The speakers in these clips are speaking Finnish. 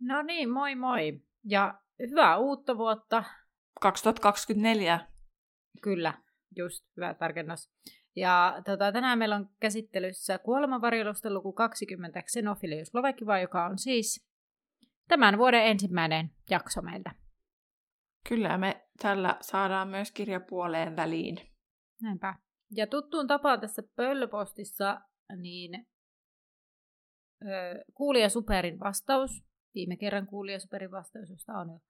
No niin, moi moi. Ja hyvää uutta vuotta. 2024. Kyllä, just hyvä tarkennus. Ja tota, tänään meillä on käsittelyssä kuolemanvarjelusten luku 20 Xenophilius Lovekiva, joka on siis tämän vuoden ensimmäinen jakso meiltä. Kyllä, me tällä saadaan myös kirjapuoleen väliin. Näinpä. Ja tuttuun tapaan tässä pöllöpostissa, niin öö, kuulija Superin vastaus, viime kerran kuulija Superin vastaus, josta on jo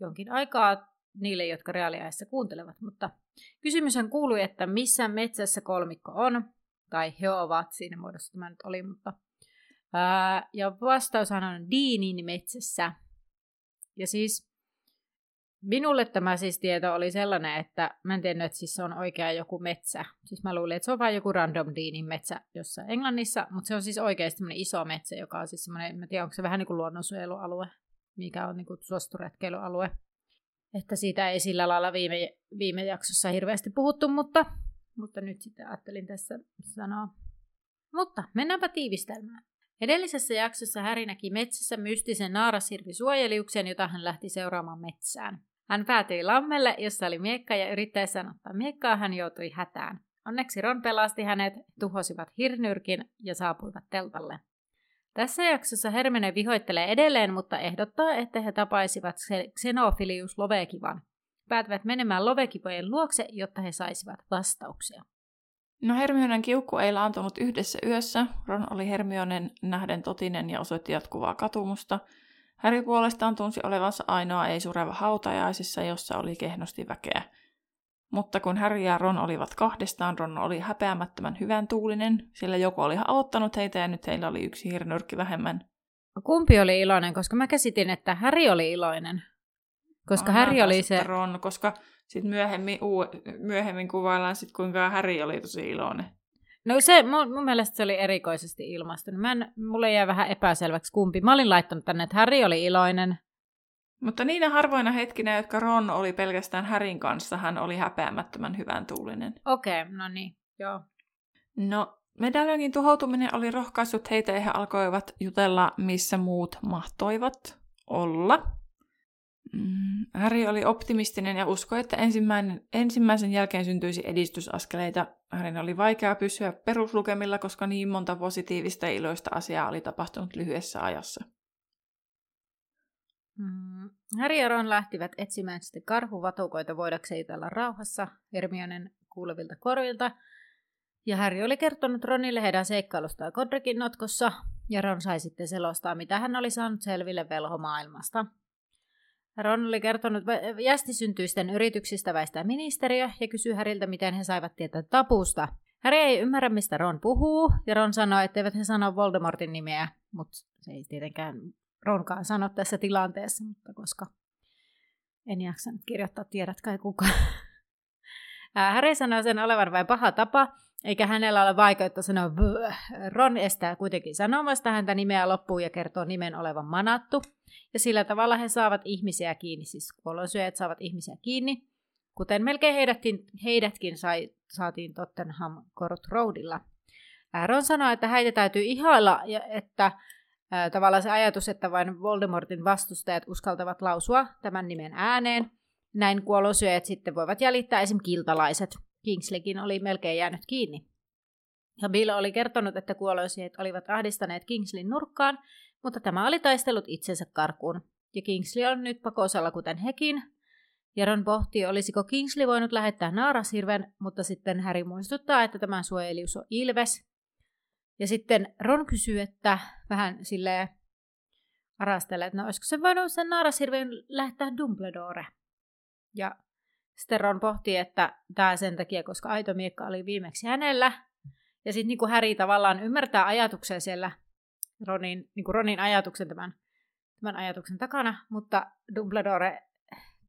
jonkin aikaa niille, jotka reaaliajassa kuuntelevat. Mutta kysymyshän kuului, että missä metsässä kolmikko on, tai he ovat siinä muodossa tämä nyt oli, mutta ää, ja vastaushan on Diinin metsässä. Ja siis minulle tämä siis tieto oli sellainen, että mä en tiennyt, että siis se on oikea joku metsä. Siis mä luulin, että se on vain joku random Diinin metsä jossain Englannissa, mutta se on siis oikeasti iso metsä, joka on siis semmoinen, en tiedä, onko se vähän niin kuin luonnonsuojelualue, mikä on niin kuin. Että siitä ei sillä lailla viime, viime jaksossa hirveästi puhuttu, mutta, mutta nyt sitten ajattelin tässä sanoa. Mutta mennäänpä tiivistelmään. Edellisessä jaksossa Häri näki metsässä mystisen naarasirvi-suojeliuksen, jota hän lähti seuraamaan metsään. Hän päätyi lammelle, jossa oli miekka ja yrittäessään ottaa miekkaa hän joutui hätään. Onneksi Ron pelasti hänet, tuhosivat hirnyrkin ja saapuivat teltalle. Tässä jaksossa Hermene vihoittelee edelleen, mutta ehdottaa, että he tapaisivat Xenophilius Lovekivan. Päätävät menemään Lovekivojen luokse, jotta he saisivat vastauksia. No Hermionen kiukku ei laantunut yhdessä yössä. Ron oli Hermionen nähden totinen ja osoitti jatkuvaa katumusta. Harry puolestaan tunsi olevansa ainoa ei-sureva hautajaisissa, jossa oli kehnosti väkeä. Mutta kun Harry ja Ron olivat kahdestaan, Ron oli häpeämättömän hyvän tuulinen, sillä joku oli auttanut heitä ja nyt heillä oli yksi hirnyrkki vähemmän. Kumpi oli iloinen, koska mä käsitin, että Harry oli iloinen. Koska Harry oli se... Ron, koska sitten myöhemmin, uu, myöhemmin kuvaillaan sit, kuinka Harry oli tosi iloinen. No se, mun, mun mielestä se oli erikoisesti ilmastunut. Mä en, mulle jäi vähän epäselväksi kumpi. Mä olin laittanut tänne, että Harry oli iloinen, mutta niinä harvoina hetkinä, jotka Ron oli pelkästään Härin kanssa, hän oli häpeämättömän hyvän tuulinen. Okei, okay, no niin, joo. No, medaljonin tuhoutuminen oli rohkaissut heitä ja he alkoivat jutella, missä muut mahtoivat olla. Mm, Harry oli optimistinen ja uskoi, että ensimmäinen, ensimmäisen jälkeen syntyisi edistysaskeleita. Harryn oli vaikea pysyä peruslukemilla, koska niin monta positiivista ja iloista asiaa oli tapahtunut lyhyessä ajassa. Mm. Harry ja Ron lähtivät etsimään sitten karhuvatukoita voidakseen jutella rauhassa Hermionen kuulevilta korvilta. Ja Harry oli kertonut Ronille heidän seikkailustaan Kodrikin notkossa, ja Ron sai sitten selostaa, mitä hän oli saanut selville velhomaailmasta. Ron oli kertonut jästisyntyisten yrityksistä väistää ministeriö ja kysyi Häriltä, miten he saivat tietää tapusta. Harry ei ymmärrä, mistä Ron puhuu, ja Ron sanoi, etteivät he sano Voldemortin nimeä, mutta se ei tietenkään Ronkaan sano tässä tilanteessa, mutta koska en jaksa kirjoittaa, tiedät kai kukaan. Harry sanoi sen olevan vain paha tapa, eikä hänellä ole vaikeutta sanoa Böö. Ron estää kuitenkin sanomasta häntä nimeä loppuun ja kertoo nimen olevan manattu. Ja sillä tavalla he saavat ihmisiä kiinni, siis kuolonsyöjät saavat ihmisiä kiinni, kuten melkein heidätkin, heidätkin sai, saatiin Tottenham Court Roadilla. Ron sanoi, että heitä täytyy ihailla, ja että tavallaan se ajatus, että vain Voldemortin vastustajat uskaltavat lausua tämän nimen ääneen. Näin kuolonsyöjät sitten voivat jäljittää esim. kiltalaiset. Kingsleykin oli melkein jäänyt kiinni. Ja Bill oli kertonut, että kuolonsyöjät olivat ahdistaneet Kingsleyn nurkkaan, mutta tämä oli taistellut itsensä karkuun. Ja Kingsley on nyt pakosalla kuten hekin. Jaron pohti, olisiko Kingsley voinut lähettää naarashirven, mutta sitten Harry muistuttaa, että tämä suojelius on Ilves, ja sitten Ron kysyy, että vähän sille arastelee, että no olisiko se voinut sen naarashirven lähettää Dumbledore. Ja sitten Ron pohtii, että tämä sen takia, koska aito miekka oli viimeksi hänellä. Ja sitten niin Häri tavallaan ymmärtää ajatuksia siellä Ronin, niin kuin Ronin ajatuksen tämän, tämän ajatuksen takana, mutta Dumbledore,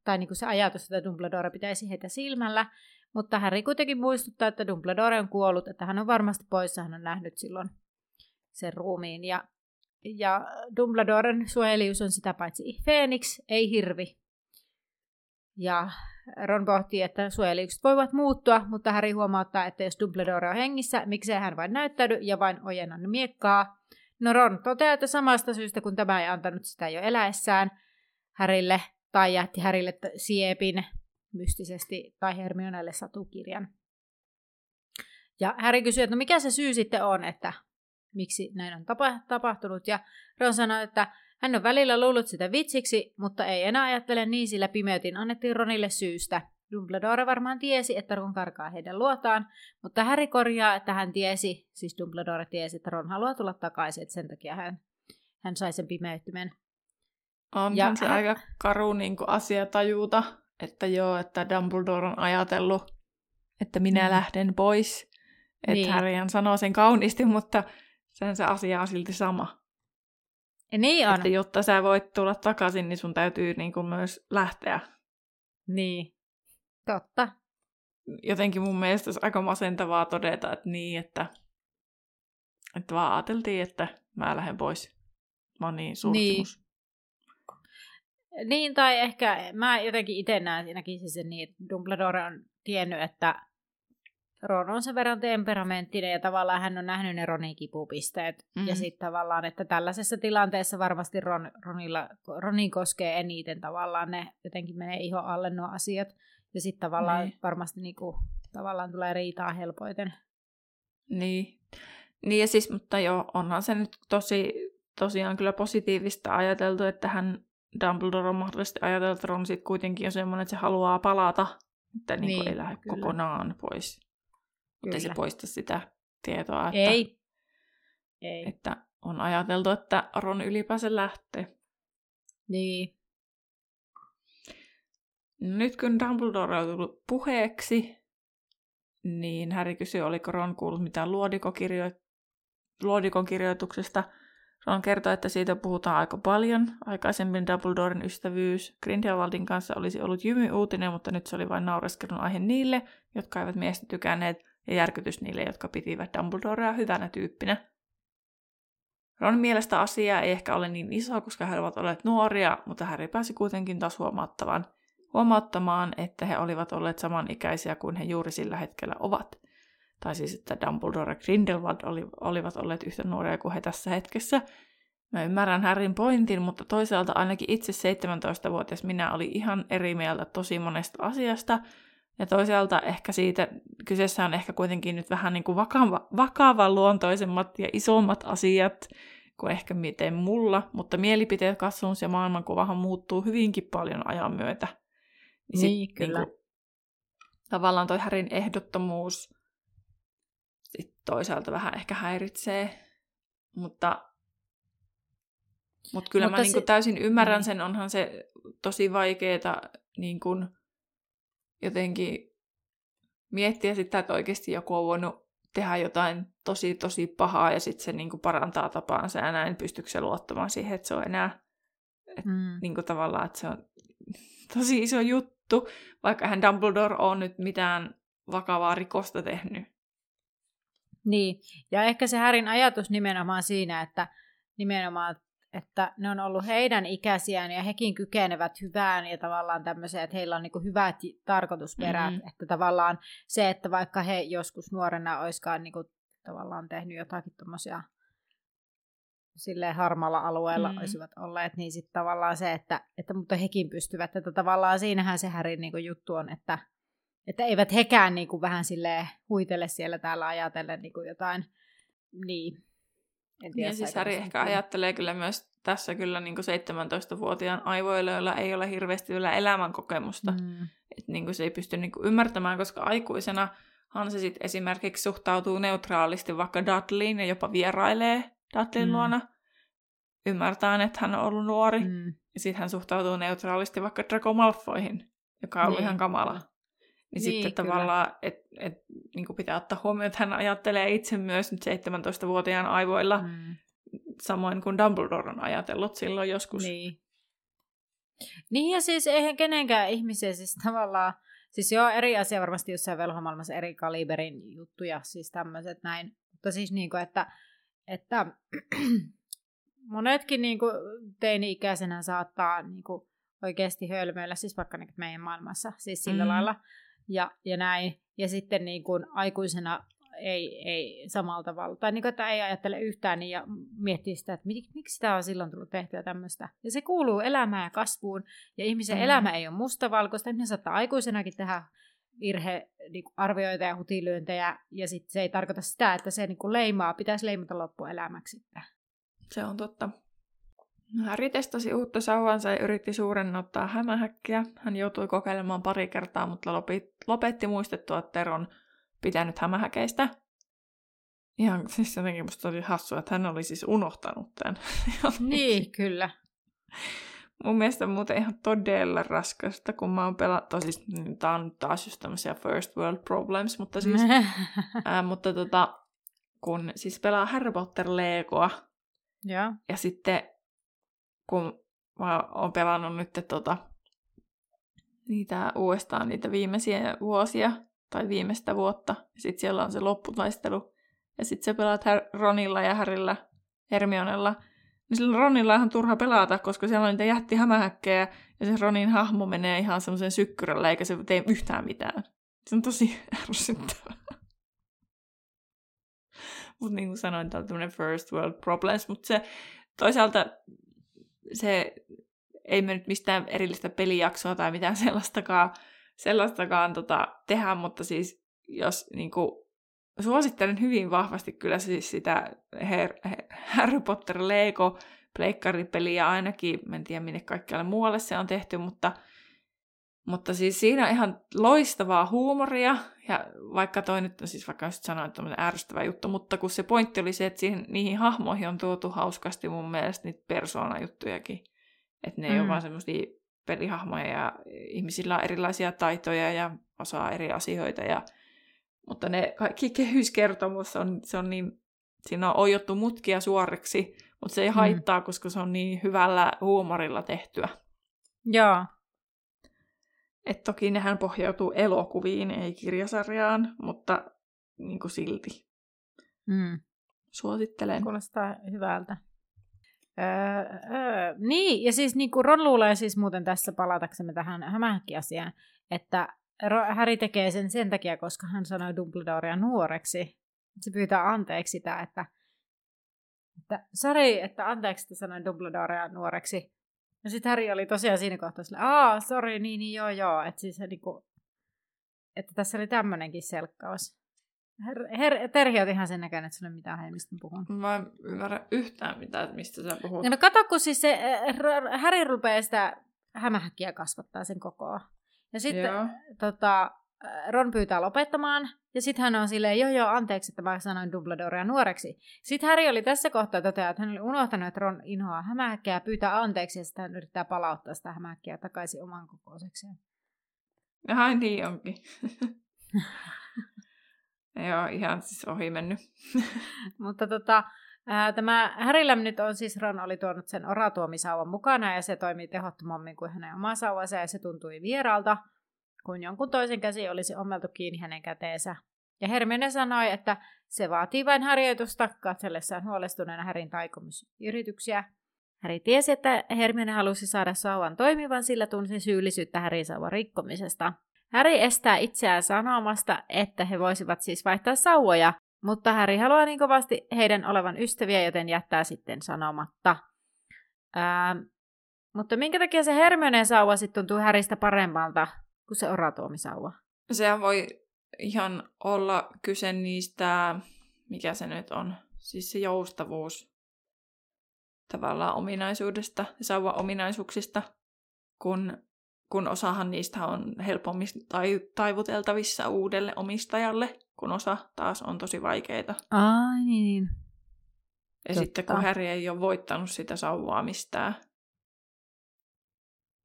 tai niin kuin se ajatus, että Dumbledore pitäisi heitä silmällä, mutta Harry kuitenkin muistuttaa, että Dumbledore on kuollut, että hän on varmasti poissa, hän on nähnyt silloin sen ruumiin. Ja, ja Dumbledoren suojelius on sitä paitsi Phoenix, ei hirvi. Ja Ron pohtii, että suojeliukset voivat muuttua, mutta Harry huomauttaa, että jos Dumbledore on hengissä, miksei hän vain näyttäydy ja vain ojenna miekkaa. No Ron toteaa, että samasta syystä, kun tämä ei antanut sitä jo eläessään Härille, tai jätti Härille siepin mystisesti, tai Hermionelle satukirjan. Ja Harry kysyy, että no mikä se syy sitten on, että miksi näin on tapahtunut. Ja Ron sanoi, että hän on välillä luullut sitä vitsiksi, mutta ei enää ajattele niin, sillä pimeytin annettiin Ronille syystä. Dumbledore varmaan tiesi, että Ron karkaa heidän luotaan, mutta Harry korjaa, että hän tiesi, siis Dumbledore tiesi, että Ron haluaa tulla takaisin, että sen takia hän, hän sai sen pimeyttimen. On ja se hän... aika karu niin kuin asia tajuta, että joo, että Dumbledore on ajatellut, että minä mm. lähden pois. Että niin. Harry sanoo sen kauniisti, mutta sen se asia on silti sama. Ja niin on. Että jotta sä voit tulla takaisin, niin sun täytyy niin kuin myös lähteä. Niin, totta. Jotenkin mun mielestä olisi aika masentavaa todeta, että niin, että, että vaan ajateltiin, että mä lähden pois. Mä oon niin surkimus. Niin. niin, tai ehkä mä jotenkin itse näen, näkisin sen niin, että Dumbledore on tiennyt, että Ron on sen verran temperamenttinen ja tavallaan hän on nähnyt ne Ronin kipupisteet. Mm-hmm. Ja sitten tavallaan, että tällaisessa tilanteessa varmasti Ron, Ronilla, Ronin koskee eniten tavallaan ne jotenkin menee iho alle nuo asiat. Ja sitten tavallaan niin. varmasti niinku, tavallaan tulee riitaa helpoiten. Niin. Niin ja siis, mutta joo, onhan se nyt tosi, tosiaan kyllä positiivista ajateltu, että hän Dumbledore on mahdollisesti ajateltu, että Ron sitten kuitenkin on semmoinen, että se haluaa palata, että niin niin, ei lähde kyllä. kokonaan pois. Mutta ei se poista sitä tietoa, että, ei. Ei. että on ajateltu, että Ron ylipäänsä lähtee. Niin. Nyt kun Dumbledore on tullut puheeksi, niin Harry kysyi, oliko Ron kuullut mitään luodikokirjo- luodikon kirjoituksesta. Ron kertoi, että siitä puhutaan aika paljon. Aikaisemmin Dumbledoren ystävyys Grindelwaldin kanssa olisi ollut jymy-uutinen, mutta nyt se oli vain naureskelun aihe niille, jotka eivät miestä tykänneet ja järkytys niille, jotka pitivät Dumbledorea hyvänä tyyppinä. Ron mielestä asia ei ehkä ole niin iso, koska he ovat olleet nuoria, mutta Harry pääsi kuitenkin taas huomauttamaan, huomauttamaan, että he olivat olleet samanikäisiä kuin he juuri sillä hetkellä ovat. Tai siis, että Dumbledore ja Grindelwald oli, olivat olleet yhtä nuoria kuin he tässä hetkessä. Mä ymmärrän Harryn pointin, mutta toisaalta ainakin itse 17-vuotias minä oli ihan eri mieltä tosi monesta asiasta, ja toisaalta ehkä siitä, kyseessä on ehkä kuitenkin nyt vähän niin kuin vakava, vakavan luontoisemmat ja isommat asiat kuin ehkä miten mulla, mutta mielipiteet, katsomus ja maailmankuvahan muuttuu hyvinkin paljon ajan myötä. Niin, niin sit, kyllä. Niin kuin, tavallaan toi Härin ehdottomuus sit toisaalta vähän ehkä häiritsee, mutta, mutta kyllä mutta mä niin kuin täysin ymmärrän niin. sen, onhan se tosi vaikeeta niin kuin, jotenkin miettiä sitä, että oikeasti joku on voinut tehdä jotain tosi tosi pahaa ja sitten se niinku parantaa tapaansa ja näin pystyykö se luottamaan siihen, että se on enää et, mm. niinku tavallaan, että se on tosi iso juttu, vaikka hän Dumbledore on nyt mitään vakavaa rikosta tehnyt. Niin, ja ehkä se Härin ajatus nimenomaan siinä, että nimenomaan että ne on ollut heidän ikäisiään ja hekin kykenevät hyvään ja tavallaan tämmöiseen, että heillä on niin hyvät tarkoitusperät. Mm-hmm. Että tavallaan se, että vaikka he joskus nuorena olisikaan niin kuin, tavallaan tehnyt jotakin tuommoisia silleen harmalla alueella mm. olisivat olleet, niin sitten tavallaan se, että, että mutta hekin pystyvät, että tavallaan siinähän se Härin niin juttu on, että, että eivät hekään niin kuin vähän silleen huitele siellä täällä ajatellen niin kuin jotain, niin en tiedä, ja siis Harry ehkä ajattelee kyllä myös tässä kyllä niin 17-vuotiaan aivoilla, joilla ei ole hirveästi vielä elämänkokemusta. Mm. Että niin se ei pysty niin ymmärtämään, koska aikuisena hän se sitten esimerkiksi suhtautuu neutraalisti vaikka Dudleyin ja jopa vierailee Dudleyn mm. luona. Ymmärtää, että hän on ollut nuori. Mm. Ja sitten hän suhtautuu neutraalisti vaikka Draco Malfoyhin, joka on niin. ihan kamala. Niin, niin sitten kyllä. tavallaan, että et, niin pitää ottaa huomioon, että hän ajattelee itse myös nyt 17-vuotiaan aivoilla mm. samoin kuin Dumbledore on ajatellut silloin joskus. Niin. Niin ja siis eihän kenenkään ihmisiä siis tavallaan, siis joo eri asia varmasti jossain velhomaailmassa eri kaliberin juttuja, siis tämmöiset näin, mutta siis niinku, että, että monetkin niinku teini-ikäisenä saattaa niinku oikeasti hölmöillä, siis vaikka niinku meidän maailmassa, siis sillä mm. lailla, ja, ja näin. Ja sitten niin kuin aikuisena ei, ei samalla tavalla. Tai niin kuin, että ei ajattele yhtään niin ja miettii sitä, että miksi, miksi tämä on silloin tullut tehtyä tämmöistä. Ja se kuuluu elämään ja kasvuun. Ja ihmisen mm. elämä ei ole mustavalkoista. Ihminen saattaa aikuisenakin tehdä virhe niin arvioita ja hutilyöntejä. Ja sitten se ei tarkoita sitä, että se niin kuin leimaa. Pitäisi leimata loppuelämäksi. Se on totta. Harry testasi uutta sauvansa ja yritti suurennuttaa hämähäkkiä. Hän joutui kokeilemaan pari kertaa, mutta lopetti muistettua, että Teron pitänyt hämähäkeistä. Ihan siis jotenkin musta oli hassua, että hän oli siis unohtanut tämän. niin, kyllä. Mun mielestä muuten ihan todella raskasta, kun mä oon pelattu, siis tää on taas just tämmöisiä first world problems, mutta siis, ää, mutta tota, kun siis pelaa Harry Potter Legoa, ja, ja sitten kun mä oon pelannut nyt tota, niitä uudestaan niitä viimeisiä vuosia, tai viimeistä vuotta. Sitten siellä on se lopputaistelu. Ja sitten sä pelaat Ronilla ja Harryllä, Hermionella. Niin sillä Ronilla on ihan turha pelata, koska siellä on niitä jättihämähäkkejä, ja se Ronin hahmo menee ihan semmoisen sykkyrällä, eikä se tee yhtään mitään. Se on tosi ärsyttävää. Mutta niin kuin sanoin, tämä on tämmöinen first world problems, mutta se toisaalta se ei me nyt mistään erillistä pelijaksoa tai mitään sellaistakaan sellaistakaan tota, tehdä, mutta siis jos niin kuin, suosittelen hyvin vahvasti kyllä siis sitä Her- Harry Potter Lego pleikkaripeliä ainakin, en tiedä minne kaikkialle muualle se on tehty, mutta, mutta siis siinä on ihan loistavaa huumoria, ja vaikka toi nyt, siis vaikka just sanoin, että on ärsyttävä juttu, mutta kun se pointti oli se, että siihen, niihin hahmoihin on tuotu hauskasti mun mielestä niitä persoonajuttujakin, että ne mm. ei ole vaan semmoisia pelihahmoja ja ihmisillä on erilaisia taitoja ja osaa eri asioita. Ja, mutta ne kaikki kehyskertomus on, se on niin, siinä on ojottu mutkia suoriksi, mutta se ei mm. haittaa, koska se on niin hyvällä huumorilla tehtyä. Joo. Et toki nehän pohjautuu elokuviin, ei kirjasarjaan, mutta niin kuin silti. Mm. Suosittelen. Kuulostaa hyvältä. Öö, öö, niin, ja siis niin kuin Ron luulee siis muuten tässä palataksemme tähän hämähäkki-asiaan, että Harry tekee sen sen takia, koska hän sanoi Dumbledorea nuoreksi. Se pyytää anteeksi sitä, että, että sori, että anteeksi, että sanoin Dumbledorea nuoreksi. Ja sitten Harry oli tosiaan siinä kohtaa sille, aa, sori, niin, niin, joo, joo. Että, siis, niin kuin, että tässä oli tämmöinenkin selkkaus. Her, her, Terhi on ihan sen näköinen, että sulla ei mitään hei, mistä puhun. Mä en ymmärrä yhtään mitään, mistä sä puhut. No kato, kun siis se Häri rupeaa sitä hämähäkkiä kasvattaa sen kokoa. Ja sitten tota, Ron pyytää lopettamaan, ja sitten hän on silleen, joo joo, anteeksi, että mä sanoin Dumbledorea nuoreksi. Sitten Harry oli tässä kohtaa toteaa, että hän oli unohtanut, että Ron inhoaa hämähäkkiä ja pyytää anteeksi, ja sitten hän yrittää palauttaa sitä hämähäkkiä takaisin oman kokoisekseen. Ai niin onkin. Joo, ihan siis ohi mennyt. Mutta tota, tämä Härillä nyt on siis Ron oli tuonut sen oratuomisauvan mukana ja se toimii tehottomammin kuin hänen oma sauvansa ja se tuntui vieraalta, kun jonkun toisen käsi olisi ommeltu kiinni hänen käteensä. Ja Hermione sanoi, että se vaatii vain harjoitusta katsellessaan huolestuneena Härin taikomusyrityksiä. Häri tiesi, että Hermione halusi saada sauvan toimivan, sillä tunsi syyllisyyttä Härin sauvan rikkomisesta. Harry estää itseään sanomasta, että he voisivat siis vaihtaa sauvoja, mutta Harry haluaa niin kovasti heidän olevan ystäviä, joten jättää sitten sanomatta. Ää, mutta minkä takia se Hermioneen sauva sitten tuntuu Häristä paremmalta kuin se oratuomisauva? Sehän voi ihan olla kyse niistä, mikä se nyt on, siis se joustavuus tavallaan ominaisuudesta, sauvan ominaisuuksista, kun kun osahan niistä on helpommin tai taivuteltavissa uudelle omistajalle, kun osa taas on tosi vaikeita. Ai niin. niin. Ja Totta. sitten kun Harry ei ole voittanut sitä sauvaa mistään,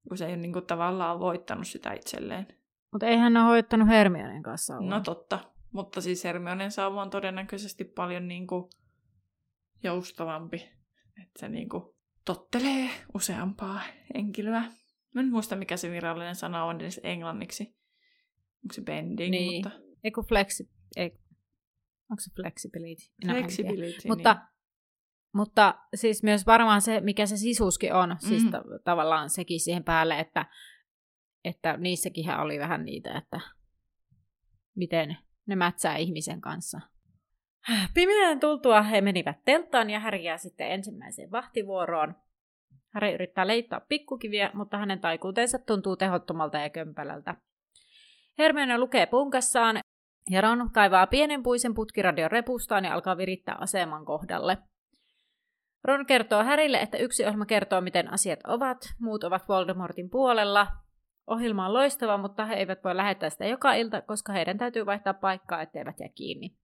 kun se ei ole niin kuin, tavallaan voittanut sitä itselleen. Mutta ei hän ole hoittanut Hermionen kanssa sauvaa. No totta, mutta siis Hermionen sauva on todennäköisesti paljon niin kuin, joustavampi. että se niinku tottelee useampaa henkilöä. Mä en muista, mikä se virallinen sana on edes englanniksi. Onko se bending? Niin. Mutta... Eiku flexi... Ei. Onko se flexibility? Flexibility, niin. Mutta, mutta siis myös varmaan se, mikä se sisuskin on, mm. siis Mm. ta- tavallaan sekin siihen päälle, että, että niissäkin oli vähän niitä, että miten ne mätsää ihmisen kanssa. Pimeän tultua he menivät telttaan ja Häri jää sitten ensimmäiseen vahtivuoroon. Häri yrittää leittaa pikkukiviä, mutta hänen taikuutensa tuntuu tehottomalta ja kömpelältä. Hermione lukee punkassaan ja Ron kaivaa pienen puisen putkiradion repustaan ja alkaa virittää aseman kohdalle. Ron kertoo Härille, että yksi ohjelma kertoo, miten asiat ovat, muut ovat Voldemortin puolella. Ohjelma on loistava, mutta he eivät voi lähettää sitä joka ilta, koska heidän täytyy vaihtaa paikkaa, etteivät jää kiinni.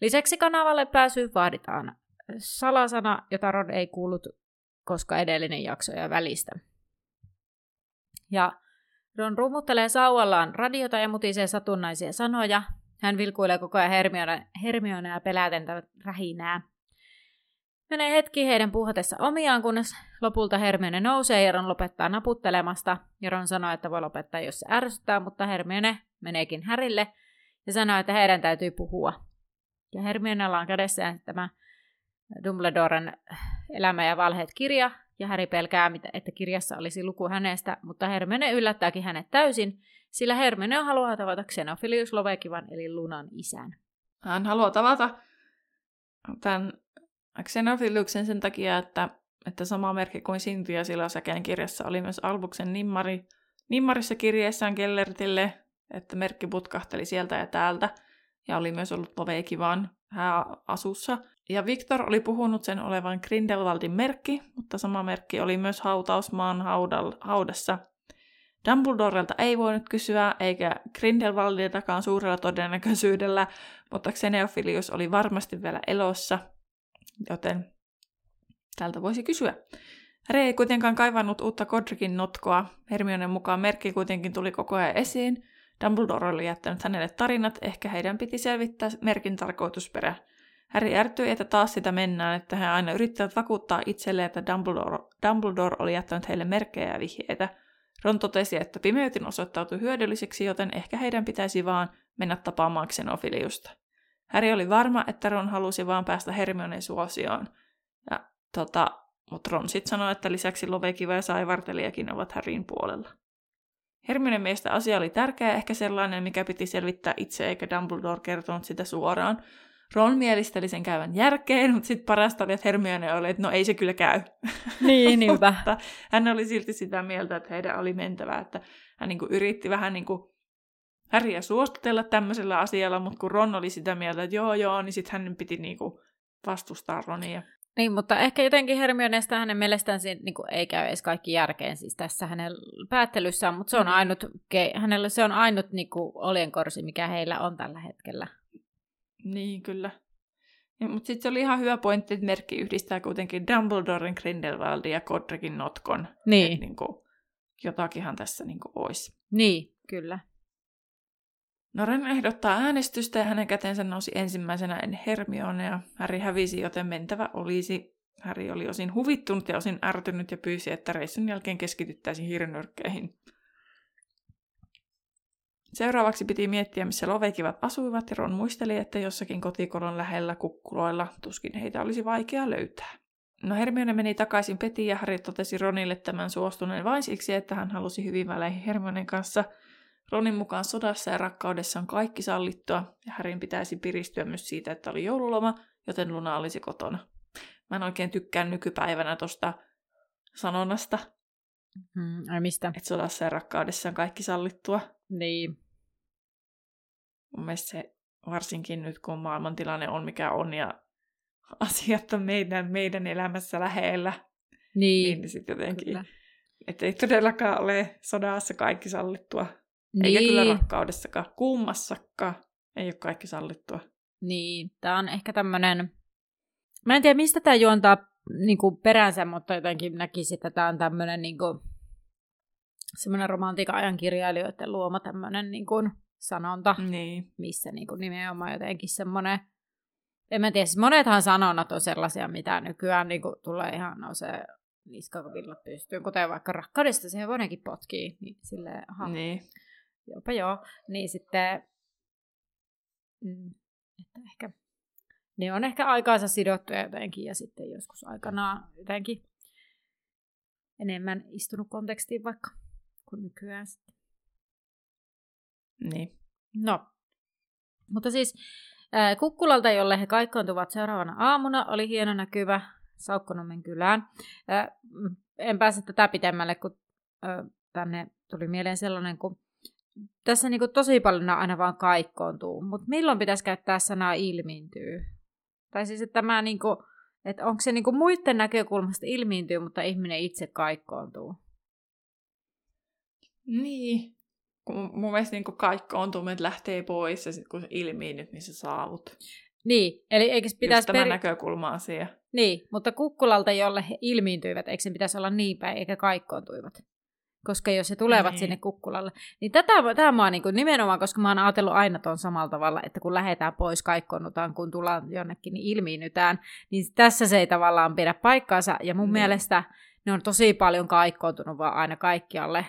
Lisäksi kanavalle pääsyy vaaditaan salasana, jota Ron ei kuullut, koska edellinen jakso ja välistä. Ja Ron rummuttelee sauvallaan radiota ja mutisee satunnaisia sanoja. Hän vilkuilee koko ajan Hermione, Hermionea peläten rähinää. Menee hetki heidän puhatessa omiaan, kunnes lopulta Hermione nousee ja Ron lopettaa naputtelemasta. Ja Ron sanoo, että voi lopettaa, jos se ärsyttää, mutta Hermione meneekin Härille ja sanoo, että heidän täytyy puhua. Ja Hermionella on kädessään tämä Dumbledoren Elämä ja valheet kirja, ja Harry pelkää, että kirjassa olisi luku hänestä, mutta Hermione yllättääkin hänet täysin, sillä Hermione haluaa tavata Xenophilius Lovekivan eli Lunan isän. Hän haluaa tavata tämän Xenophiluksen sen takia, että, että sama merkki kuin Sintia Silasäkeen kirjassa oli myös Albuksen nimmari. Nimmarissa kirjeessään Kellertille, että merkki putkahteli sieltä ja täältä, ja oli myös ollut Lovekivan asussa. Ja Victor oli puhunut sen olevan Grindelwaldin merkki, mutta sama merkki oli myös hautausmaan haudal- haudassa. Dumbledorelta ei voinut kysyä, eikä Grindelwaldiltakaan suurella todennäköisyydellä, mutta Xenophilius oli varmasti vielä elossa, joten tältä voisi kysyä. Harry ei kuitenkaan kaivannut uutta Godricin notkoa. Hermionen mukaan merkki kuitenkin tuli koko ajan esiin. Dumbledore oli jättänyt hänelle tarinat, ehkä heidän piti selvittää merkin tarkoitusperä. Harry ärtyi, että taas sitä mennään, että he aina yrittävät vakuuttaa itselleen, että Dumbledore, Dumbledore oli jättänyt heille merkkejä ja vihjeitä. Ron totesi, että pimeytin osoittautui hyödylliseksi, joten ehkä heidän pitäisi vaan mennä tapaamaan Xenophiliusta. Harry oli varma, että Ron halusi vaan päästä Hermionen suosioon. Ja, tota, mutta Ron sitten sanoi, että lisäksi Lovekiva ja Saivartelijakin ovat Harryn puolella. Hermionen mielestä asia oli tärkeä, ehkä sellainen, mikä piti selvittää itse, eikä Dumbledore kertonut sitä suoraan. Ron mielisteli sen käyvän järkeen, mutta sitten parasta oli, että Hermione oli, että no ei se kyllä käy. Niin, niinpä. mutta hän oli silti sitä mieltä, että heidän oli mentävä, että hän niin kuin yritti vähän niin kuin Häriä suostutella tämmöisellä asialla, mutta kun Ron oli sitä mieltä, että joo joo, niin sitten hänen piti niin kuin vastustaa Ronia. Niin, mutta ehkä jotenkin Hermioneesta hänen mielestään siinä, niin kuin, ei käy edes kaikki järkeen siis tässä hänen päättelyssään, mutta se on Mm. ainut, ke, hänellä se on ainut niin kuin, oljenkorsi, mikä heillä on tällä hetkellä. Niin, kyllä. Ja, mutta sitten se oli ihan hyvä pointti, että merkki yhdistää kuitenkin Dumbledoren, Grindelwaldin ja Godricin notkon. Niin, Et niin kuin, jotakinhan tässä niin kuin olisi. niin kyllä. Noren ehdottaa äänestystä ja hänen kätensä nousi ensimmäisenä en Hermione ja Harry hävisi, joten mentävä olisi. Harry oli osin huvittunut ja osin ärtynyt ja pyysi, että reissun jälkeen keskityttäisiin hirnyrkkeihin. Seuraavaksi piti miettiä, missä lovekivat asuivat, ja Ron muisteli, että jossakin kotikolon lähellä kukkuloilla tuskin heitä olisi vaikea löytää. No Hermione meni takaisin Petiin ja Harry totesi Ronille tämän suostuneen vain siksi, että hän halusi hyvin väleihin Hermionen kanssa. Ronin mukaan sodassa ja rakkaudessa on kaikki sallittua, ja Harryn pitäisi piristyä myös siitä, että oli joululoma, joten Luna olisi kotona. Mä en oikein tykkää nykypäivänä tosta sanonnasta, Hmm, ai mistä? että sodassa ja rakkaudessa on kaikki sallittua. Niin. Mun mielestä se varsinkin nyt, kun maailmantilanne on mikä on ja asiat on meidän, meidän elämässä lähellä, Niin, niin sitten jotenkin, että ei todellakaan ole sodassa kaikki sallittua. Eikä kyllä Niin, rakkaudessakaan, kummassakaan ei ole kaikki sallittua. niin. Tämä on ehkä tämmöinen... Mä en tiedä, mistä tämä juontaa niin kuin peränsä, mutta jotenkin näkisin, että tämä on tämmöinen niin kuin, semmoinen romantiikan ajan kirjailijoiden luoma tämmöinen niin kuin, sanonta, Niin. missä niin kuin, nimenomaan jotenkin semmoinen en mä tiedä, siis monethan sanonnat on sellaisia, mitä nykyään niin tulee ihan nousee niskavillat pystyyn, kuten vaikka rakkaudesta siihen voidaankin potkii, niin silleen, aha, Niin. Jopa joo, niin sitten, mm, että ehkä, ne on ehkä aikaansa sidottuja jotenkin, ja sitten joskus aikanaan jotenkin enemmän istunut kontekstiin vaikka kuin nykyään sitten. Niin. No, mutta siis ää, Kukkulalta, jolle he kaikkoontuvat seuraavana aamuna, oli hieno näkyvä Saukkonommen kylään. Ää, mm, en pääse tätä pitemmälle, kun ää, tänne tuli mieleen sellainen, kun tässä niinku tosi paljon aina vaan kaikkoontuu, mutta milloin pitäisi käyttää sanaa ilmiintyy? Tai siis, että tämä niinku, että onko se niinku muiden näkökulmasta ilmiintyy, mutta ihminen itse kaikkoontuu? Niin. Kun mun mielestä niin että lähtee pois ja sitten kun se ilmiinnyt, niin sä saavut. Niin, eli eikö Just pitäisi... tämä peri- näkökulma-asia. Niin, mutta Kukkulalta, jolle he ilmiintyivät, eikö sen pitäisi olla niin päin, eikä kaikkoontuivat? Koska jos he tulevat Niin. sinne Kukkulalle. Niin tätä, tämä mä oon niin kuin nimenomaan, koska mä oon ajatellut aina tuon samalla tavalla, että kun lähdetään pois, kaikkoonnutaan, kun tullaan jonnekin, niin ilmiinnytään. Niin tässä se ei tavallaan pidä paikkaansa. Ja mun Niin. mielestä ne on tosi paljon kaikkoontunut vaan aina kaikkialle.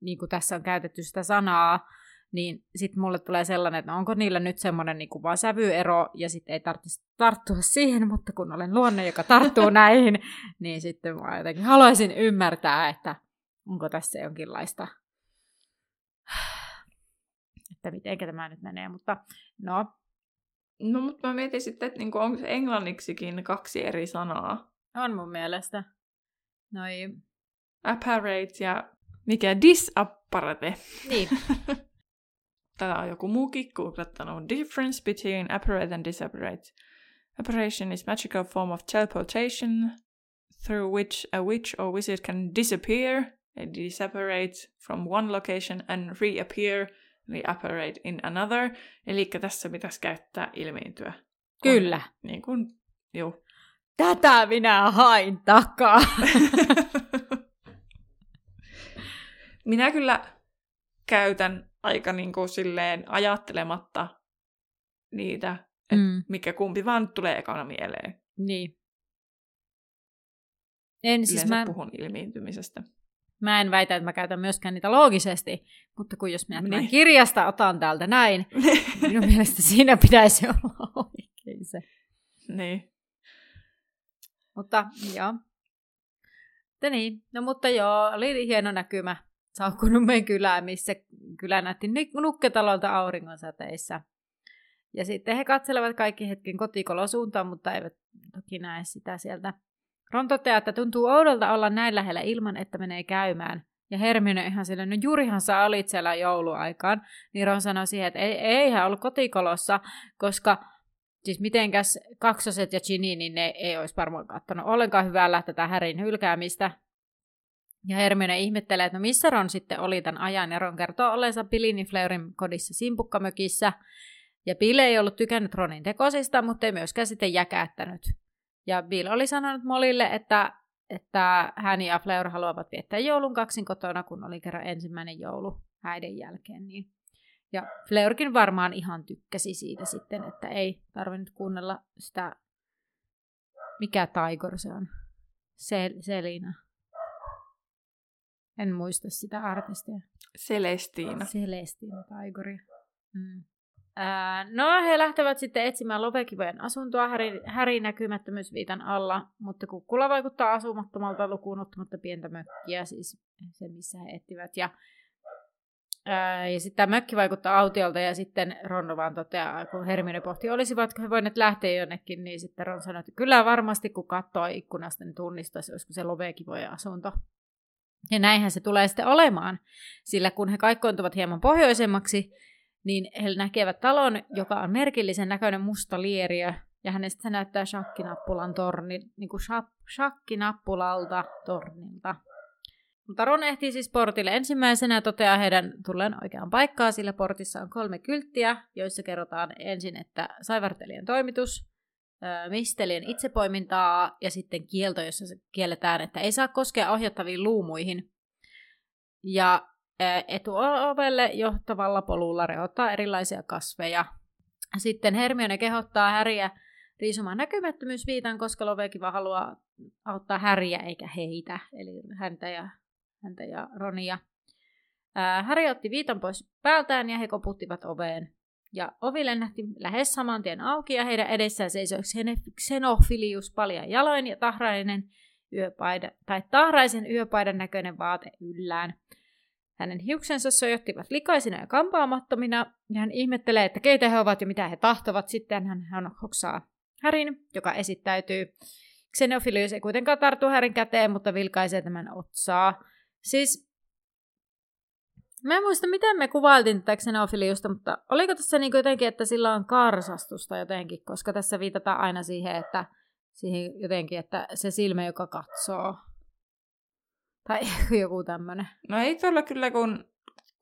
Niin kuin tässä on käytetty sitä sanaa, niin sitten mulle tulee sellainen, että no onko niillä nyt semmoinen niin vaan sävyero, ja sitten ei tarvitsisi tarttua siihen, mutta kun olen luonne, joka tarttuu näihin, niin sitten mä jotenkin haluaisin ymmärtää, että onko tässä jonkinlaista, että miten tämä nyt menee, mutta no, No, mutta mä mietin sitten, että niinku, onko englanniksikin kaksi eri sanaa. on mun mielestä. Noi, Apparate ja mikä disapparate. niin, Tätä on joku muukin googlettanut. Difference between apparate and disapparate. Apparition is magical form of teleportation through which a witch or wizard can disappear, disapparate from one location and reappear, reapparate in another. Eli tässä pitäisi käyttää ilmiintyä. kyllä. Niin kuin, juu. Tätä minä hain takaa. Minä kyllä käytän aika niin kuin silleen ajattelematta niitä, että Mm. mikä kumpi vaan tulee ekana mieleen. niin. En Yleensä siis mä, puhun ilmiintymisestä. Mä en väitä, että mä käytän myöskään niitä loogisesti, mutta kun jos minä tämän Niin. kirjasta otan täältä näin, minun mielestä siinä pitäisi olla oikein se. niin. Mutta joo. Mutta niin, no mutta joo, oli hieno näkymä Saukkonummen kylään, missä kylä näytti nukketalolta auringonsäteissä. Ja sitten he katselevat kaikki hetken kotikolosuuntaan, mutta eivät toki näe sitä sieltä. Ron toteaa, että tuntuu oudolta olla näin lähellä ilman, että menee käymään. Ja Hermione ihan sille, no juurihan sä olit siellä jouluaikaan. Niin Ron sanoi siihen, että ei, ei hän ollut kotikolossa, koska siis mitenkäs kaksoset ja Ginny, niin ne ei olisi varmaan kattanut ollenkaan hyvällä tätä Härin hylkäämistä. Ja Hermione ihmettelee, että no missä Ron sitten oli tämän ajan, ja Ron kertoo olleensa Pilini Fleurin kodissa simpukkamökissä. Ja Bill ei ollut tykännyt Ronin tekosista, mutta ei myöskään sitten jäkättänyt. Ja Bill oli sanonut Molille, että, että hän ja Fleur haluavat viettää joulun kaksin kotona, kun oli kerran ensimmäinen joulu häiden jälkeen. Niin. Ja Fleurkin varmaan ihan tykkäsi siitä sitten, että ei tarvinnut kuunnella sitä, mikä Taigor se on, Sel- Selina. En muista sitä artistia. Celestiina. Celestina Taigori. Mm. No, he lähtevät sitten etsimään Lovekivojen asuntoa Häri, Häri näkymättömyysviitan alla, mutta kukkula vaikuttaa asumattomalta lukuun ottamatta pientä mökkiä, siis se missä he etsivät. Ja, ja sitten tämä mökki vaikuttaa autiolta ja sitten Ron vaan toteaa, kun Hermione pohti, olisivatko he voineet lähteä jonnekin, niin sitten Ron sanoi, että kyllä varmasti kun katsoo ikkunasta, niin tunnistaisi, olisiko se Lovekivojen asunto. Ja näinhän se tulee sitten olemaan, sillä kun he kaikkoontuvat hieman pohjoisemmaksi, niin he näkevät talon, joka on merkillisen näköinen musta lieriö, ja hänestä se näyttää shakkinappulan torni, niin kuin shak- shakkinappulalta tornilta. Mutta Ron ehtii siis portille ensimmäisenä ja toteaa heidän tulleen oikeaan paikkaan, sillä portissa on kolme kylttiä, joissa kerrotaan ensin, että saivartelijan toimitus, mistelien itsepoimintaa ja sitten kielto, jossa kielletään, että ei saa koskea ohjattaviin luumuihin. Ja etuovelle johtavalla polulla rehottaa erilaisia kasveja. Sitten Hermione kehottaa Häriä riisumaan näkymättömyysviitan, koska Loveki vaan haluaa auttaa Häriä eikä heitä, eli häntä ja, häntä ja Ronia. Häri otti viitan pois päältään ja he koputtivat oveen. Ja ovi lennähti lähes saman tien auki ja heidän edessään seisoi Xenofilius paljon jaloin ja tahrainen yöpaida, tai tahraisen yöpaidan näköinen vaate yllään. Hänen hiuksensa sojottivat likaisina ja kampaamattomina, ja hän ihmettelee, että keitä he ovat ja mitä he tahtovat. Sitten hän, hän hoksaa Härin, joka esittäytyy. Xenofilius ei kuitenkaan tartu Härin käteen, mutta vilkaisee tämän otsaa. Siis Mä en muista, miten me kuvailtiin tätä Xenofiliusta, mutta oliko tässä niin jotenkin, että sillä on karsastusta jotenkin, koska tässä viitataan aina siihen, että siihen jotenkin, että se silmä, joka katsoo. Tai joku tämmöinen. No ei tuolla kyllä, kun,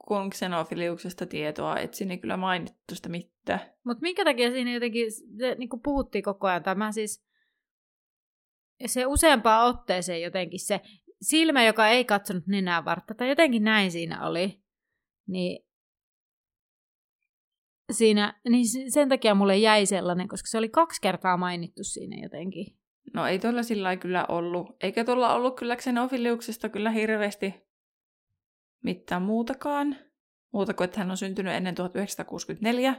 kun Xenofiliuksesta tietoa etsin, niin kyllä mainittu sitä mitään. Mutta minkä takia siinä jotenkin, se niin puhuttiin koko ajan, tämä siis, se useampaan otteeseen jotenkin se silmä, joka ei katsonut nenää vartta, tai jotenkin näin siinä oli. Niin siinä, niin sen takia mulle jäi sellainen, koska se oli kaksi kertaa mainittu siinä jotenkin. No ei tuolla sillä kyllä ollut. Eikä tuolla ollut kyllä Xenofiliuksesta kyllä hirveästi mitään muutakaan. Muuta kuin, että hän on syntynyt ennen 1964.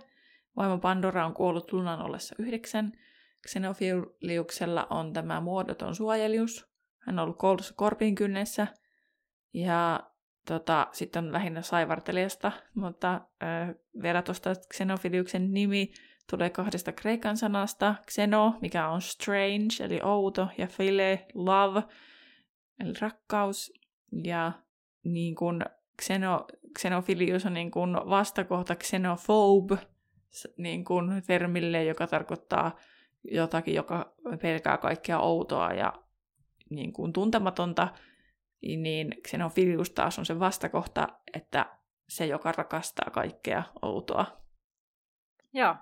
Vaimo Pandora on kuollut lunan ollessa yhdeksän. Xenofiliuksella on tämä muodoton suojelius. Hän on ollut koulussa korpin kynnessä. Ja tota, sitten on lähinnä saivartelijasta, mutta äh, vielä tuosta Xenofiliuksen nimi tulee kahdesta kreikan sanasta. Xeno, mikä on strange, eli outo, ja phile, love, eli rakkaus. Ja niin kuin Xeno, Xenofilius on niin kuin vastakohta xenophobe, niin kuin termille, joka tarkoittaa jotakin, joka pelkää kaikkea outoa ja niin kuin tuntematonta niin Xenofilius taas on se vastakohta, että se, joka rakastaa kaikkea outoa. Joo.